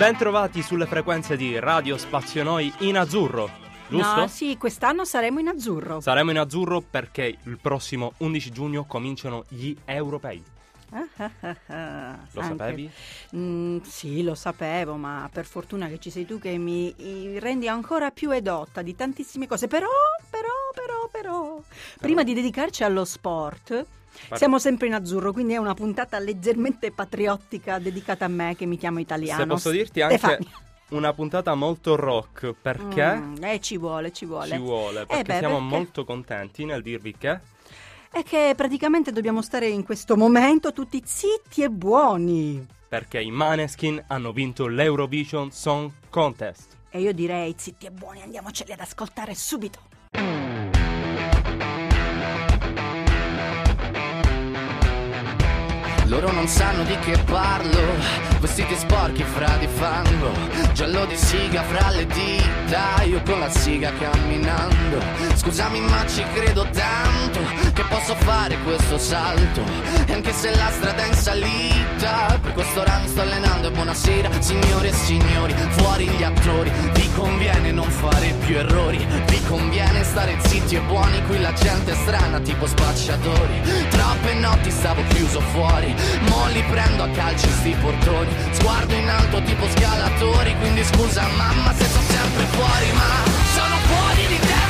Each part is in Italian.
Bentrovati sulle frequenze di Radio Spazio Noi in azzurro, giusto? No, sì, quest'anno saremo in azzurro. Saremo in azzurro perché il prossimo 11 giugno cominciano gli europei. Ah, ah, ah, ah. Lo Anche- sapevi? Mm, sì, lo sapevo, ma per fortuna che ci sei tu che mi rendi ancora più edotta di tantissime cose. Però, però, però, però, prima di dedicarci allo sport, siamo sempre in azzurro, quindi è una puntata leggermente patriottica dedicata a me che mi chiamo italiano. Se posso dirti anche Stefania. una puntata molto rock perché Mm, eh, ci vuole, ci vuole. ci vuole, perché beh, siamo perché- molto contenti nel dirvi che È che praticamente dobbiamo stare in questo momento tutti zitti e buoni. perché i Maneskin hanno vinto l'Eurovision Song Contest. E io direi zitti e buoni, andiamoceli ad ascoltare subito. Loro non sanno di che parlo, vestiti sporchi fra di fango, giallo di siga fra le dita, io con la siga camminando. Scusami ma ci credo tanto che posso fare questo salto, e anche se la strada è in salita, per questo ora mi sto allenando. E buonasera signore e signori, fuori gli attori, non fare più errori, vi conviene stare zitti e buoni, qui la gente è strana tipo spacciatori, troppe notti stavo chiuso fuori, mo li prendo a calci sti portoni, sguardo in alto tipo scalatori, quindi scusa mamma se sono sempre fuori, ma sono fuori di testa,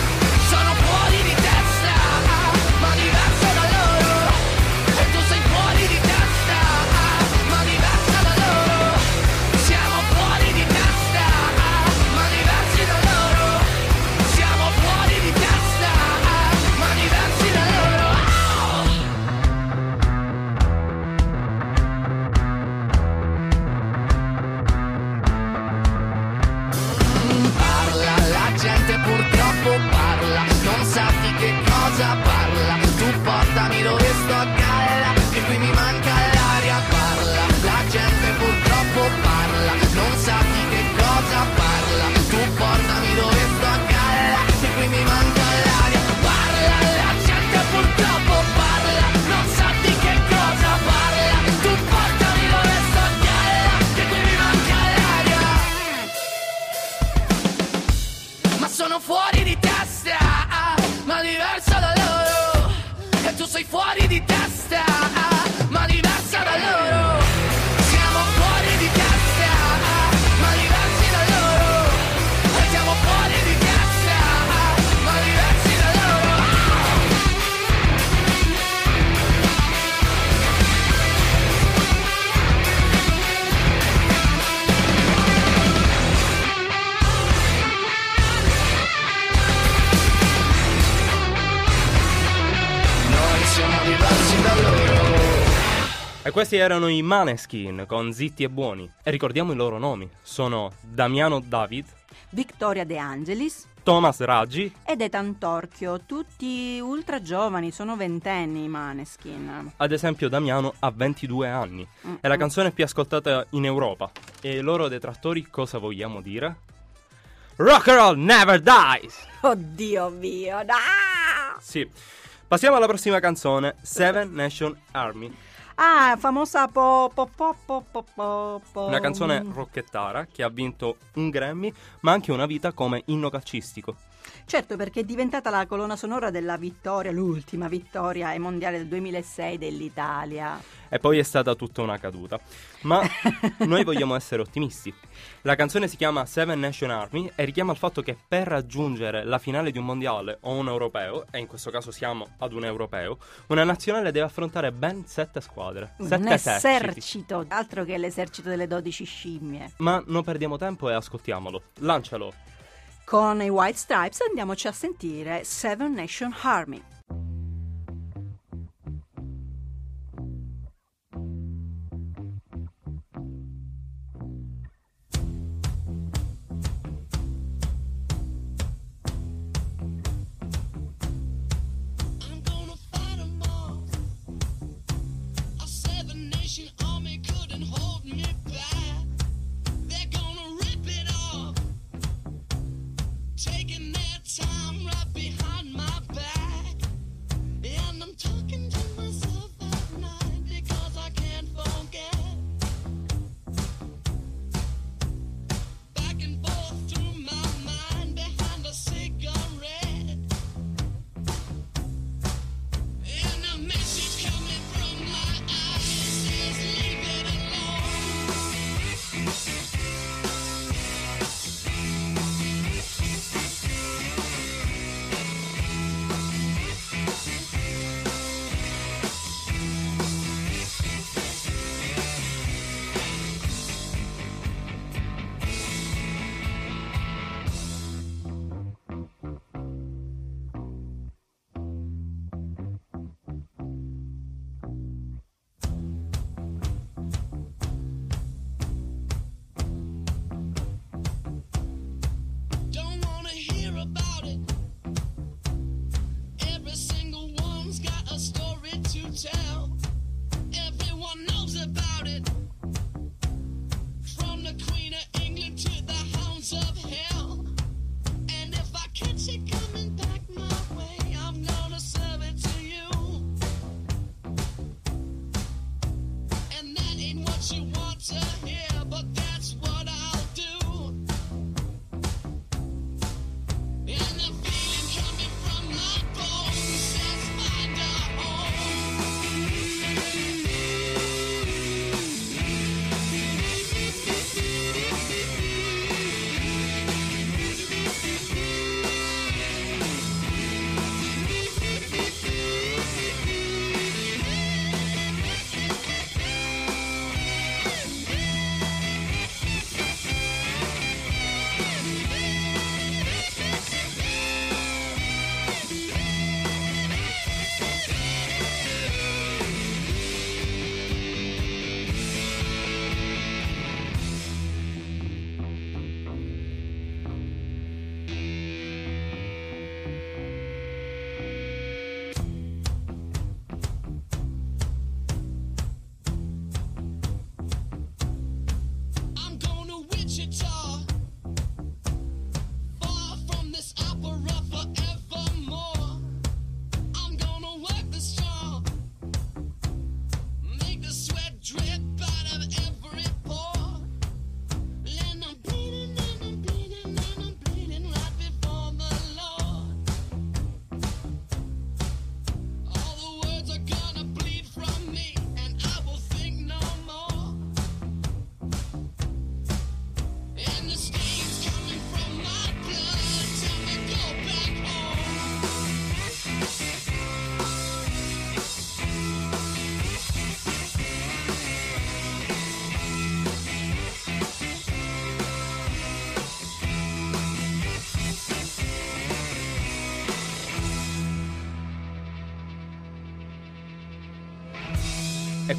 E questi erano i Maneskin con Zitti e Buoni. E ricordiamo i loro nomi. Sono Damiano David, Victoria De Angelis Thomas Raggi ed Ethan Torchio, tutti ultra giovani, sono ventenni i Maneskin. Ad esempio Damiano ha 22 anni. Mm, È la canzone più ascoltata in Europa. E i loro detrattori cosa vogliamo dire? Rock and roll never dies! Oddio mio, ah! Sì. Passiamo alla prossima canzone, Seven Nation Army. Ah, famosa po po po po po po po. Una canzone rocchettara che ha vinto un Grammy, ma anche una vita come inno calcistico. Certo, perché è diventata la colonna sonora della vittoria, l'ultima vittoria ai mondiali del 2006 dell'Italia. E poi è stata tutta una caduta. Ma noi vogliamo essere ottimisti. La canzone si chiama Seven Nation Army e richiama il fatto che per raggiungere la finale di un mondiale o un europeo, e in questo caso siamo ad un europeo, una nazionale deve affrontare ben sette squadre. Un Sette eserciti. esercito, altro che l'esercito delle 12 scimmie. Ma non perdiamo tempo e ascoltiamolo. Lancialo. Con i White Stripes andiamoci a sentire Seven Nation Army.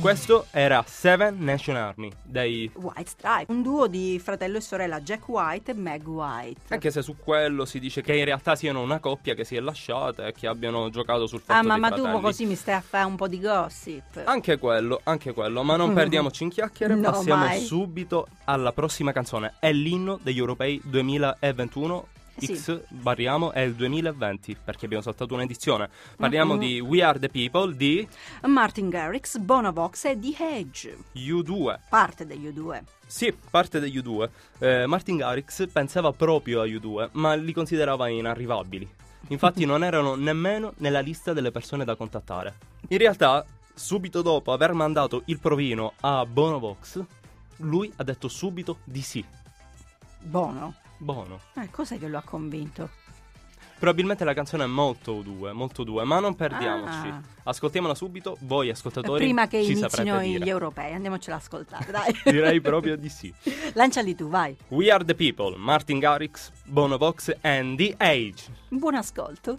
Questo era Seven Nation Army dei... White Stripe, un duo di fratello e sorella Jack White e Meg White. Anche se su quello si dice che in realtà siano una coppia che si è lasciata e che abbiano giocato sul fatto Ah, ma, ma tu così mi stai a fare un po' di gossip. Anche quello, anche quello, ma non perdiamoci in chiacchiere, No, passiamo mai. subito alla prossima canzone. È l'inno degli europei 2021. Sì. X barriamo è il 2020 perché abbiamo saltato un'edizione. Parliamo Mhm. di We Are the People di Martin Garrix, Bonovox e The Hedge, U2. parte degli U2. Sì, parte degli U2. Eh, Martin Garrix pensava proprio a U2, ma li considerava inarrivabili. Infatti non erano nemmeno nella lista delle persone da contattare. In realtà, subito dopo aver mandato il provino a Bonovox, lui ha detto subito di sì. Bono. Bono. Eh, cos'è che lo ha convinto? Probabilmente la canzone è molto U2, molto U2, ma non perdiamoci. Ah. Ascoltiamola subito, voi ascoltatori Prima che ci inizino gli dire. europei, andiamocela a ascoltare, dai. Direi proprio di sì. Lanciali tu, vai. We Are The People, Martin Garrix, Bono Vox and The Age. Buon ascolto.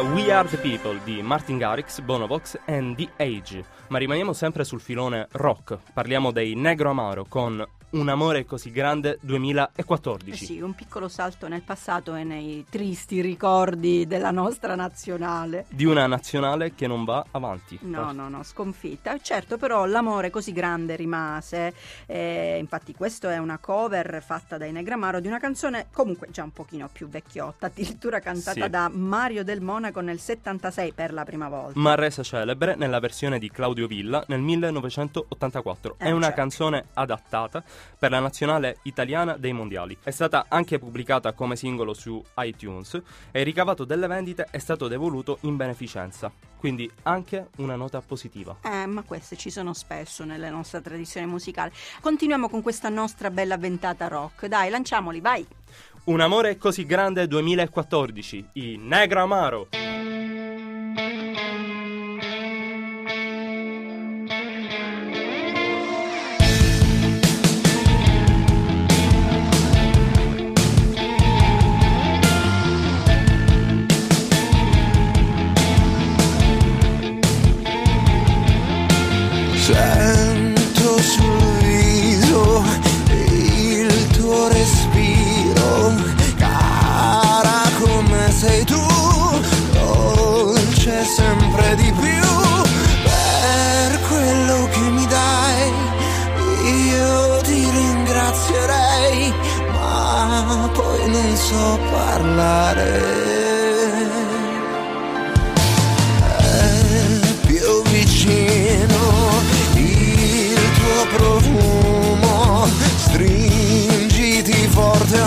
We Are The People di Martin Garrix, Bonovox and The Age. Ma rimaniamo sempre sul filone rock. Parliamo dei Negro Amaro con Un amore così grande 2014. Eh sì, un piccolo salto nel passato e nei tristi ricordi della nostra nazionale. Di una nazionale che non va avanti. No, no, no, sconfitta. Certo, però l'amore così grande rimase. eh, infatti, questa è una cover fatta dai Negramaro di una canzone comunque già un pochino più vecchiotta, addirittura cantata Sì. da Mario Del Monaco nel 76 per la prima volta. ma resa celebre nella versione di Claudio Villa nel 1984. Eh, È una certo. canzone adattata per la nazionale italiana dei mondiali. È stata anche pubblicata come singolo su iTunes e il ricavato delle vendite è stato devoluto in beneficenza. Quindi anche una nota positiva. Eh, ma queste ci sono spesso nelle nostre tradizioni musicali. Continuiamo con questa nostra bella ventata rock. Dai, lanciamoli, vai! Un amore così grande 2014, i Negra Amaro.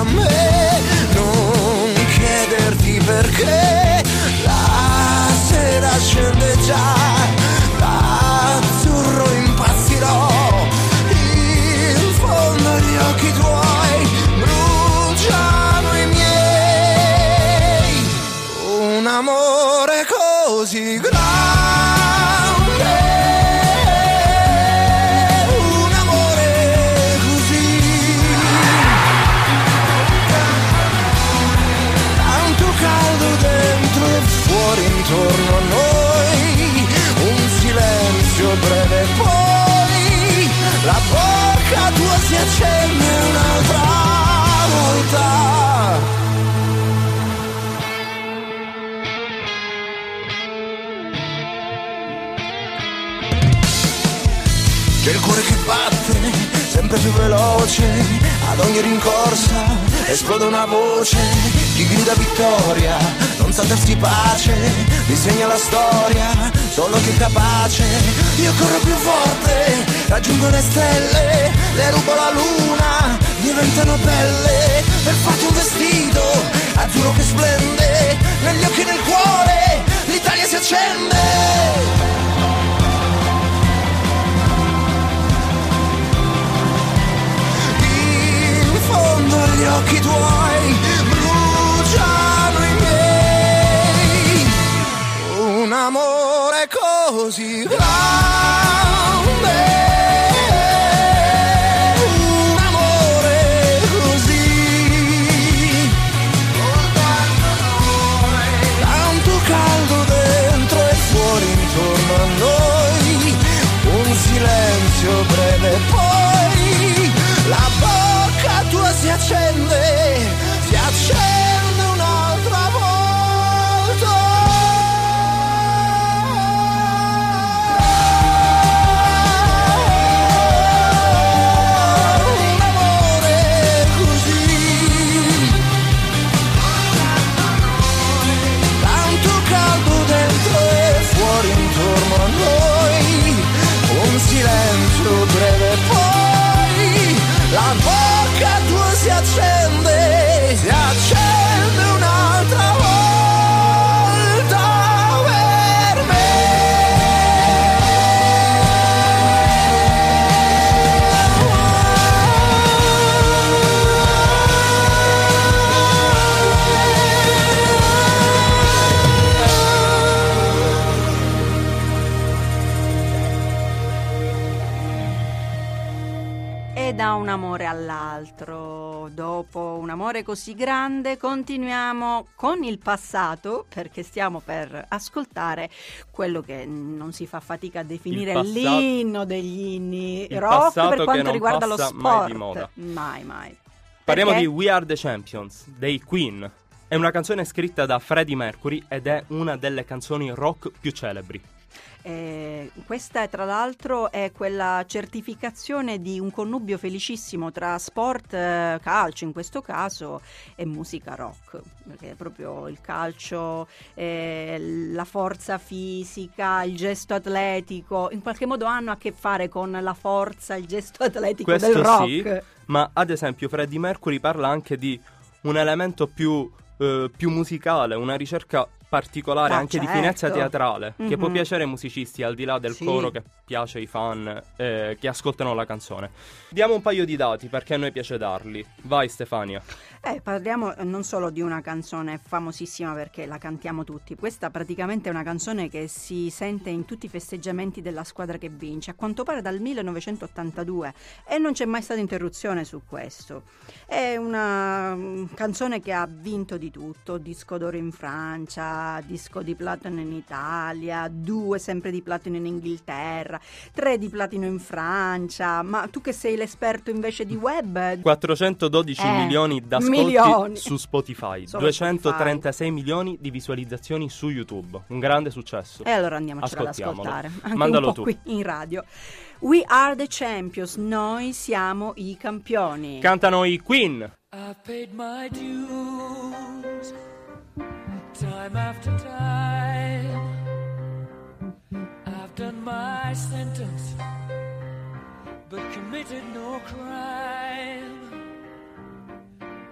Forte sempre più veloce, ad ogni rincorsa esplode una voce, ti grida vittoria, non sa darsi pace, disegna la storia, solo che è capace, io corro più forte, raggiungo le stelle, le rubo la luna, diventano belle, per farti un vestito, azzurro che splende, negli occhi e nel cuore, l'Italia si accende. Da un amore all'altro, dopo un amore così grande, continuiamo con il passato perché stiamo per ascoltare quello che non si fa fatica a definire passato- l'inno degli inni Il rock per quanto riguarda lo sport. mai di moda. Mai, mai. Parliamo Perché? di We Are the Champions dei Queen. È una canzone scritta da Freddie Mercury ed è una delle canzoni rock più celebri. Eh, questa tra l'altro è quella certificazione di un connubio felicissimo tra sport, eh, calcio in questo caso, e musica rock, perché è proprio il calcio, eh, la forza fisica, il gesto atletico, in qualche modo hanno a che fare con la forza, il gesto atletico Questo del rock. sì, ma ad esempio Freddie Mercury parla anche di un elemento più, eh, più musicale, una ricerca particolare Ah, anche di certo. finezza teatrale, che può Mhm. piacere ai musicisti al di là del Sì. coro che piace ai fan eh, che ascoltano la canzone. Diamo un paio di dati perché a noi piace darli. Vai Stefania. Eh, parliamo eh, non solo di una canzone famosissima perché la cantiamo tutti, questa praticamente è una canzone che si sente in tutti i festeggiamenti della squadra che vince, a quanto pare dal 1982 e non c'è mai stata interruzione su questo. È una mm, canzone che ha vinto di tutto, disco d'oro in Francia, disco di platino in Italia, due sempre di platino in Inghilterra, tre di platino in Francia. Ma tu che sei l'esperto invece di web, 412 Eh, milioni d'ascolti milioni. su Spotify, Solo 236 milioni di visualizzazioni su YouTube. Un grande successo. E allora andiamocela ad ascoltare. Anche Mandalo un po' tu. qui in radio. We are the champions, noi siamo i campioni. Cantano i Queen. I've paid my dues time after time. I've done my sentence, but committed no crime.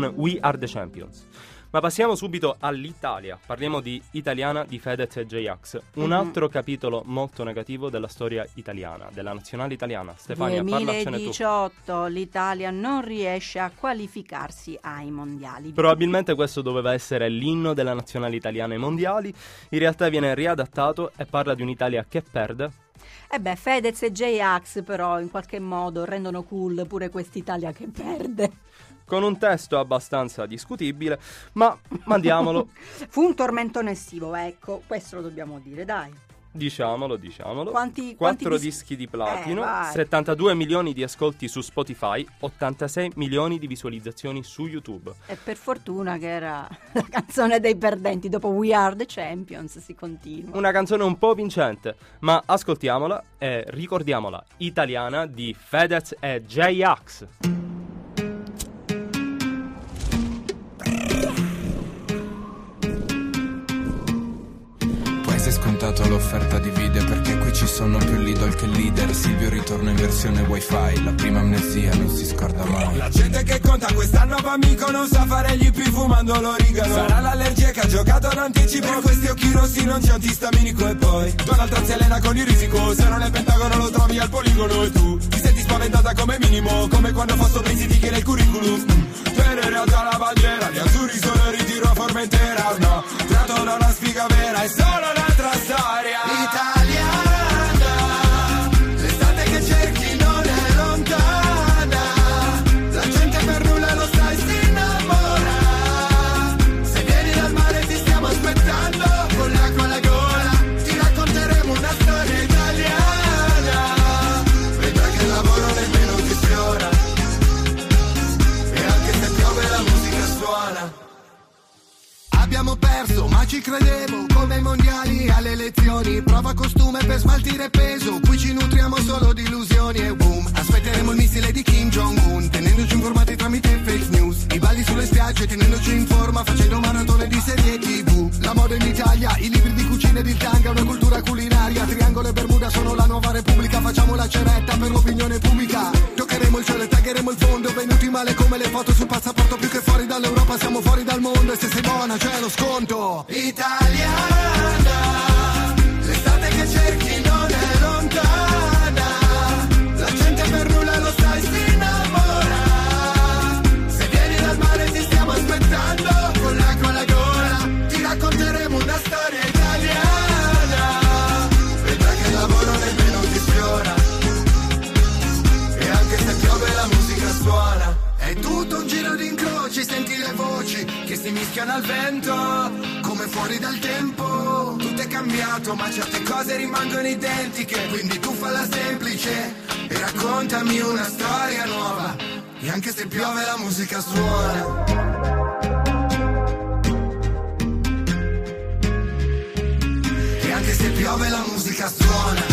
con We Are the Champions. Ma passiamo subito all'Italia. Parliamo di Italiana di Fedez e J-Ax. Un altro capitolo molto negativo della storia italiana, della nazionale italiana. Stefania, parlacene tu. 2018 l'Italia non riesce a qualificarsi ai mondiali. Probabilmente questo doveva essere l'inno della nazionale italiana ai mondiali. In realtà viene riadattato e parla di un'Italia che perde. E beh, Fedez e J-Ax però in qualche modo rendono cool pure quest'Italia che perde. Con un testo abbastanza discutibile, ma mandiamolo, Fu un tormentone estivo, ecco, questo lo dobbiamo dire, dai. diciamolo, diciamolo. Quanti- quanti 4 dis- dischi di platino, Eh, vai. 72 milioni di ascolti su Spotify, 86 milioni di visualizzazioni su YouTube. E per fortuna che era la canzone dei perdenti, dopo We Are the Champions si continua. Una canzone un po' vincente, ma ascoltiamola e ricordiamola, italiana di Fedez e J-Ax. Scontato l'offerta di video perché qui ci sono più Lidl che leader. Silvio ritorna in versione wifi La prima amnesia non si scorda mai. La gente che conta quest'anno va amico non sa fare gli IP fumando l'origano Sarà l'allergia che ha giocato d'anticipo Per questi occhi rossi non c'è antistaminico e poi. Donald Trump si allena con il risico Se non è pentagono lo trovi al poligono e tu Ti senti spaventata come minimo Come quando fosso pensi di che nel curriculum Mm. Tenere alta la bandiera Gli azzurri sono in ritiro a Formentera No, tratto da una sfiga vera È solo un'altra storia Italiana ci credevo, come ai mondiali, alle elezioni. Prova costume per smaltire peso, qui ci nutriamo solo di illusioni e boom. Aspetteremo il missile di Kim Jong-un, tenendoci informati tramite fake news. I balli sulle spiagge, tenendoci in forma, facendo maratone di serie TV. La moda in Italia, i libri di cucina ed il tanga, una cultura culinaria. Triangolo e Bermuda sono la nuova repubblica, facciamo la ceretta per l'opinione pubblica. Toccheremo il cielo e taggeremo il fondo, venuti male come le foto sul passaporto, più fuori dal mondo e se sei buona c'è lo sconto. Italiana, si mischiano al vento Come fuori dal tempo. Tutto è cambiato ma certe cose rimangono identiche. Quindi tu falla semplice E raccontami una storia nuova. E anche se piove la musica suona. E anche se piove la musica suona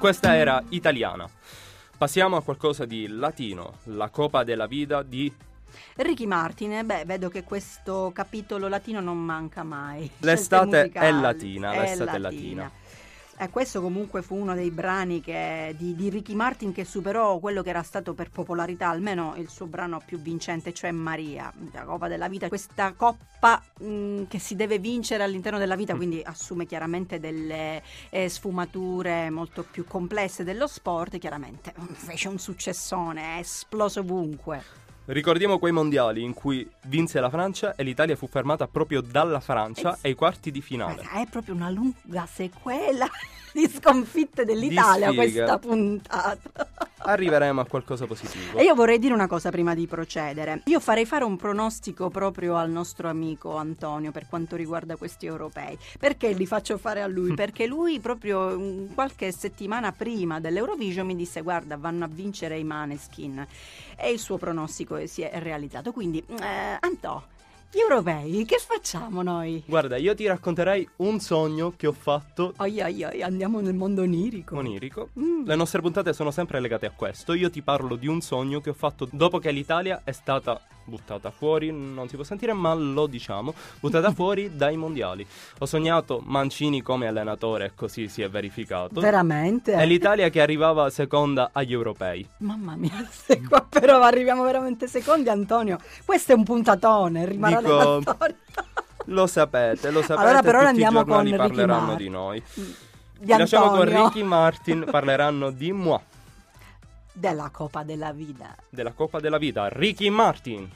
questa era italiana. Passiamo a qualcosa di latino, la Copa della Vita di Ricky Martin, eh, beh, vedo che questo capitolo latino non manca mai. L'estate è latina, l'estate è latina. Eh, questo comunque fu uno dei brani che- di, di Ricky Martin che superò quello che era stato per popolarità, almeno il suo brano più vincente, cioè Maria, la Coppa della Vita. Questa coppa mh, che si deve vincere all'interno della vita, quindi assume chiaramente delle eh, sfumature molto più complesse dello sport. Chiaramente fece un successone, è esploso ovunque. Ricordiamo quei mondiali in cui vinse la Francia e l'Italia fu fermata proprio dalla Francia ai quarti di finale. Ma È proprio una lunga sequela di sconfitte dell'Italia Di questa puntata. Arriveremo a qualcosa positivo. E io vorrei dire una cosa prima di procedere. Io farei fare un pronostico proprio al nostro amico Antonio per quanto riguarda questi europei. Perché li faccio fare a lui? Perché lui proprio mm, qualche settimana prima dell'Eurovision mi disse guarda vanno a vincere i Maneskin e il suo pronostico si è realizzato. Quindi eh, Antò, gli europei che facciamo noi? Guarda, io ti racconterei un sogno che ho fatto Oi, oi, oi, andiamo nel mondo onirico. onirico. Mm. Le nostre puntate sono sempre legate a questo. Io ti parlo di un sogno che ho fatto dopo che l'Italia è stata buttata fuori, non si può sentire, ma lo diciamo, buttata fuori dai mondiali. Ho sognato Mancini come allenatore e così si è verificato. Veramente? E l'Italia che arrivava seconda agli europei. Mamma mia, se qua però arriviamo veramente secondi, Antonio. Questo è un puntatone, rimarrà Dico- storia. Lo sapete, lo sapete. Allora, per ora tutti i andiamo giornali con Ricky parleranno Martin. di noi. Di Ci lasciamo con Antonio. Ricky Martin, parleranno di moi, Della Coppa della Vita. della Coppa della Vita. Ricky Martin.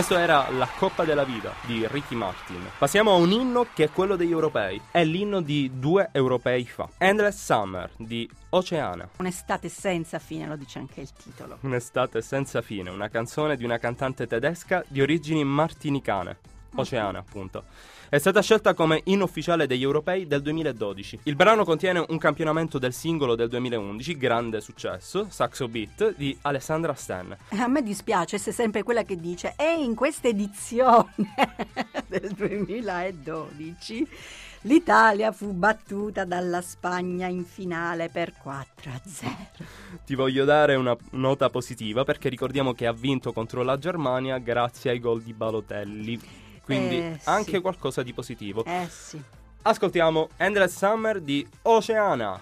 Questo era La Coppa della Vita di Ricky Martin. Passiamo a un inno che è quello degli europei. È l'inno di due europei fa. Endless Summer di Oceana. Un'estate senza fine, lo dice anche il titolo. Un'estate senza fine, una canzone di una cantante tedesca di origini martinicane. Oceana, appunto. È stata scelta come inno ufficiale degli europei del 2012. Il brano contiene un campionamento del singolo del 2011, grande successo, Saxo Beat, di Alessandra Sten. A me dispiace essere sempre quella che dice e in questa edizione del 2012 l'Italia fu battuta dalla Spagna in finale per 4 a 0. Ti voglio dare una nota positiva perché ricordiamo che ha vinto contro la Germania grazie ai gol di Balotelli. Quindi Eh, sì. anche qualcosa di positivo. Eh sì. Ascoltiamo Endless Summer di Oceana.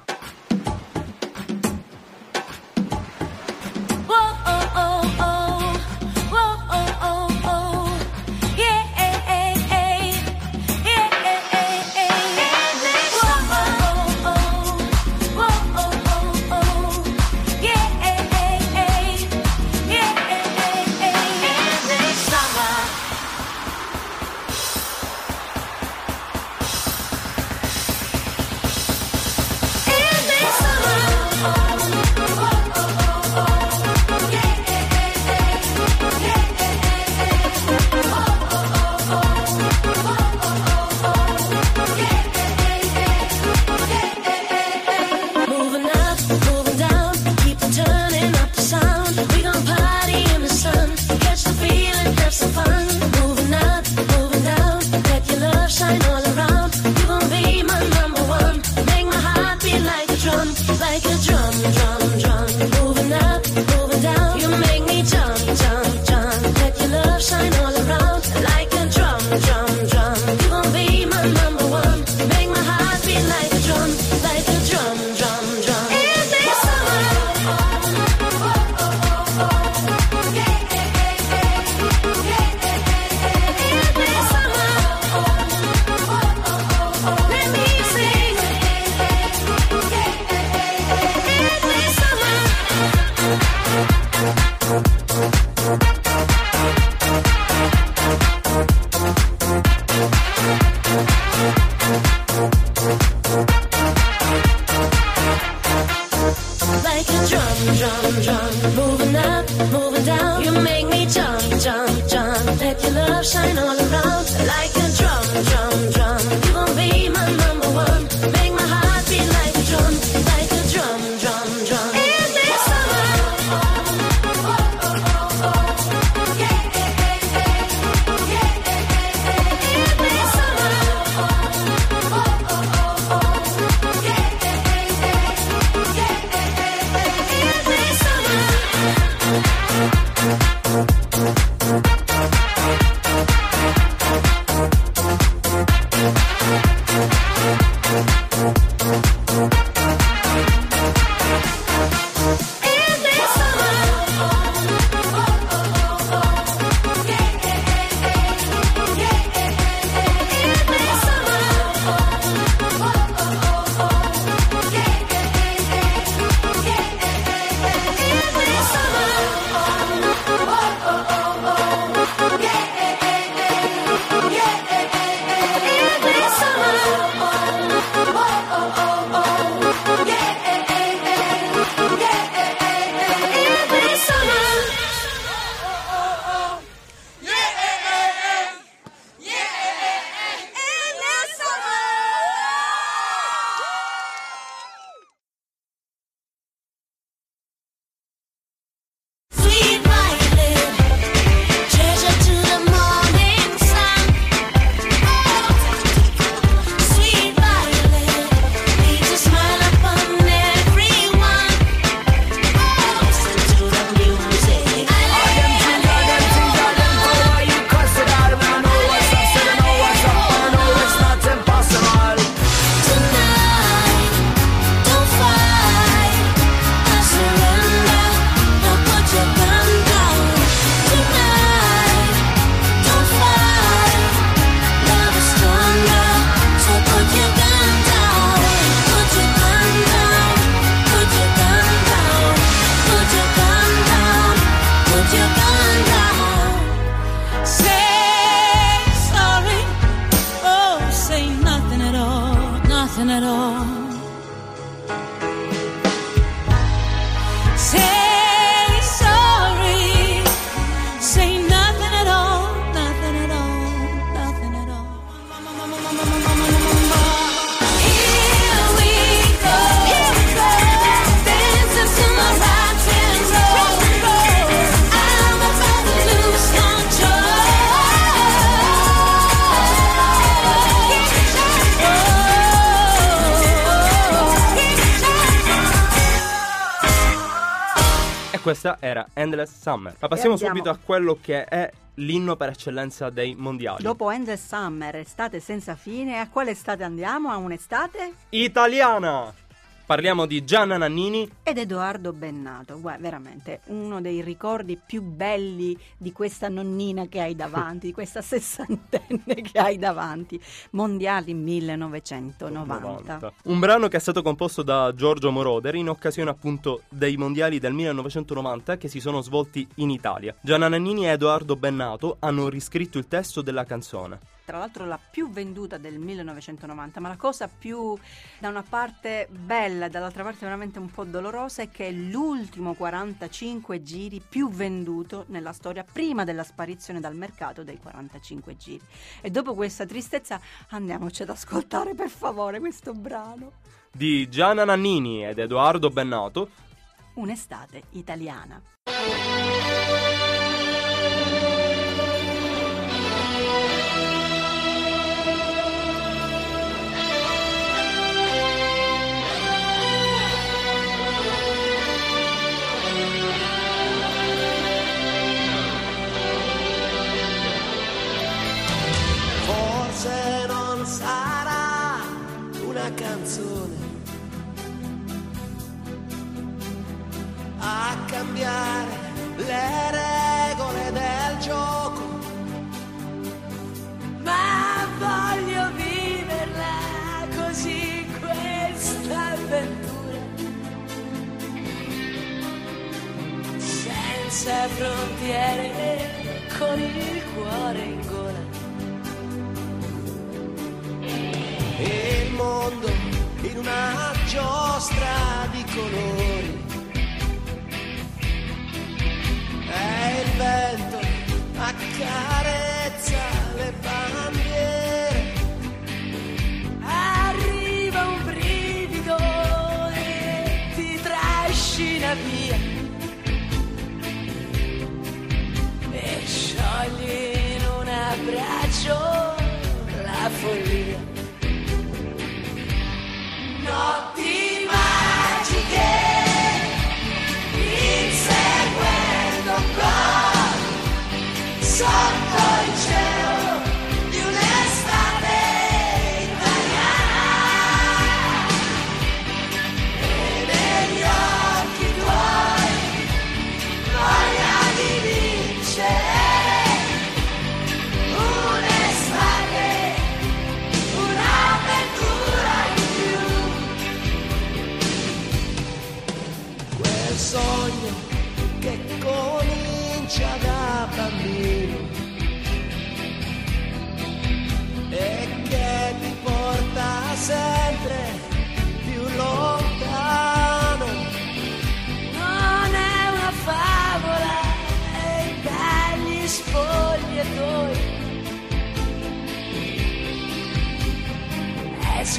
Questa era Endless Summer. Ma passiamo subito a quello che è l'inno per eccellenza dei mondiali. Dopo Endless Summer, estate senza fine, a quale estate andiamo? A un'estate? Italiana! Parliamo di Gianna Nannini Ed Edoardo Bennato, guarda, veramente uno dei ricordi più belli di questa nonnina che hai davanti, di questa sessantenne che hai davanti. Mondiali 1990. 90. Un brano che è stato composto da Giorgio Moroder in occasione appunto dei mondiali del 1990 che si sono svolti in Italia. Gianna Nannini e Edoardo Bennato hanno riscritto il testo della canzone. Tra l'altro la più venduta del 1990, ma la cosa più da una parte bella e dall'altra parte veramente un po' dolorosa è che è l'ultimo 45 giri più venduto nella storia prima della sparizione dal mercato dei 45 giri. E dopo questa tristezza andiamoci ad ascoltare per favore questo brano. Di Gianna Nannini ed Edoardo Bennato, Un'estate italiana. Con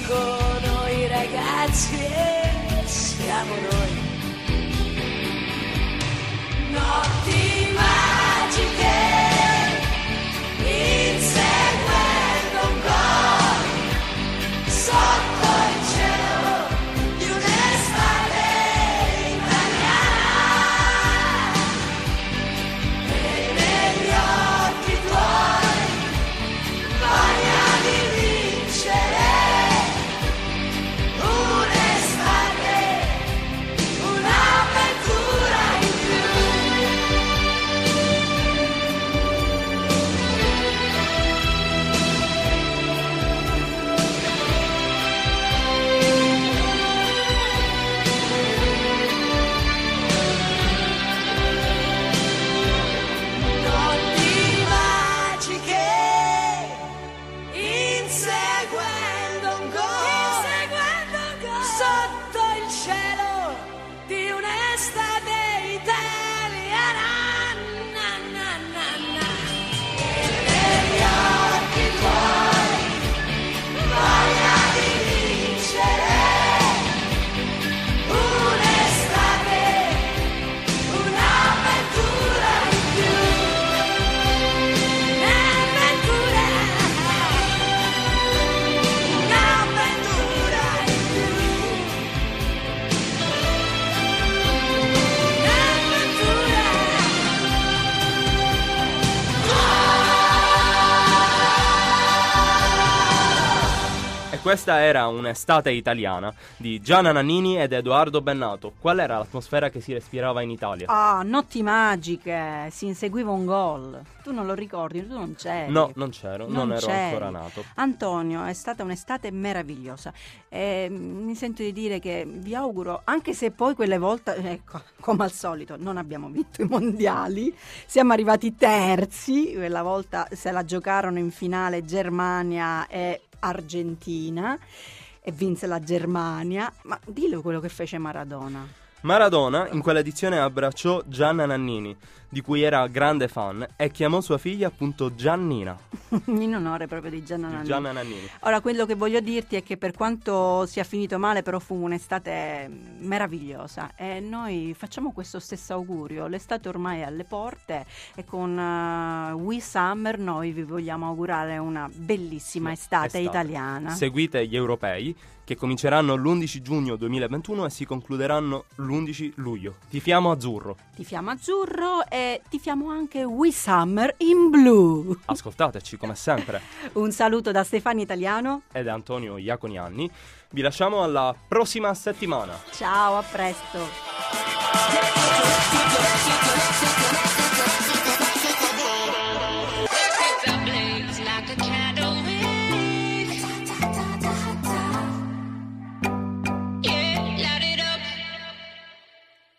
escono i ragazzi e siamo noi. Notti questa era un'estate italiana di Gianna Nannini ed Edoardo Bennato. Qual era l'atmosfera che si respirava in Italia? Ah, notti magiche, si inseguiva un gol. Tu non lo ricordi, tu non c'eri. No, non c'ero, non, ero c'eri. ancora nato. Antonio, è stata un'estate meravigliosa. E mm, mi sento di dire che vi auguro, anche se poi quelle volte, ecco, come al solito, non abbiamo vinto i mondiali, siamo arrivati terzi, quella volta se la giocarono in finale Germania e Argentina e vinse la Germania. Ma dillo quello che fece Maradona. Maradona in quell'edizione abbracciò Gianna Nannini, di cui era grande fan, e chiamò sua figlia appunto Giannina. in onore proprio di Gianna di Nannini. Gianna Nannini. Ora, quello che voglio dirti è che per quanto sia finito male, però fu un'estate meravigliosa e noi facciamo questo stesso augurio. L'estate ormai è alle porte e con eh, We Summer noi vi vogliamo augurare una bellissima estate, Estate. italiana. Seguite gli europei che cominceranno l'11 giugno 2021 e si concluderanno l'11 luglio. Tifiamo azzurro. Tifiamo azzurro e eh, tifiamo anche We Summer in Blue. Ascoltateci come sempre. Un saluto da Stefani Italiano ed da Antonio Iaconianni. Vi lasciamo alla prossima settimana. Ciao, a presto.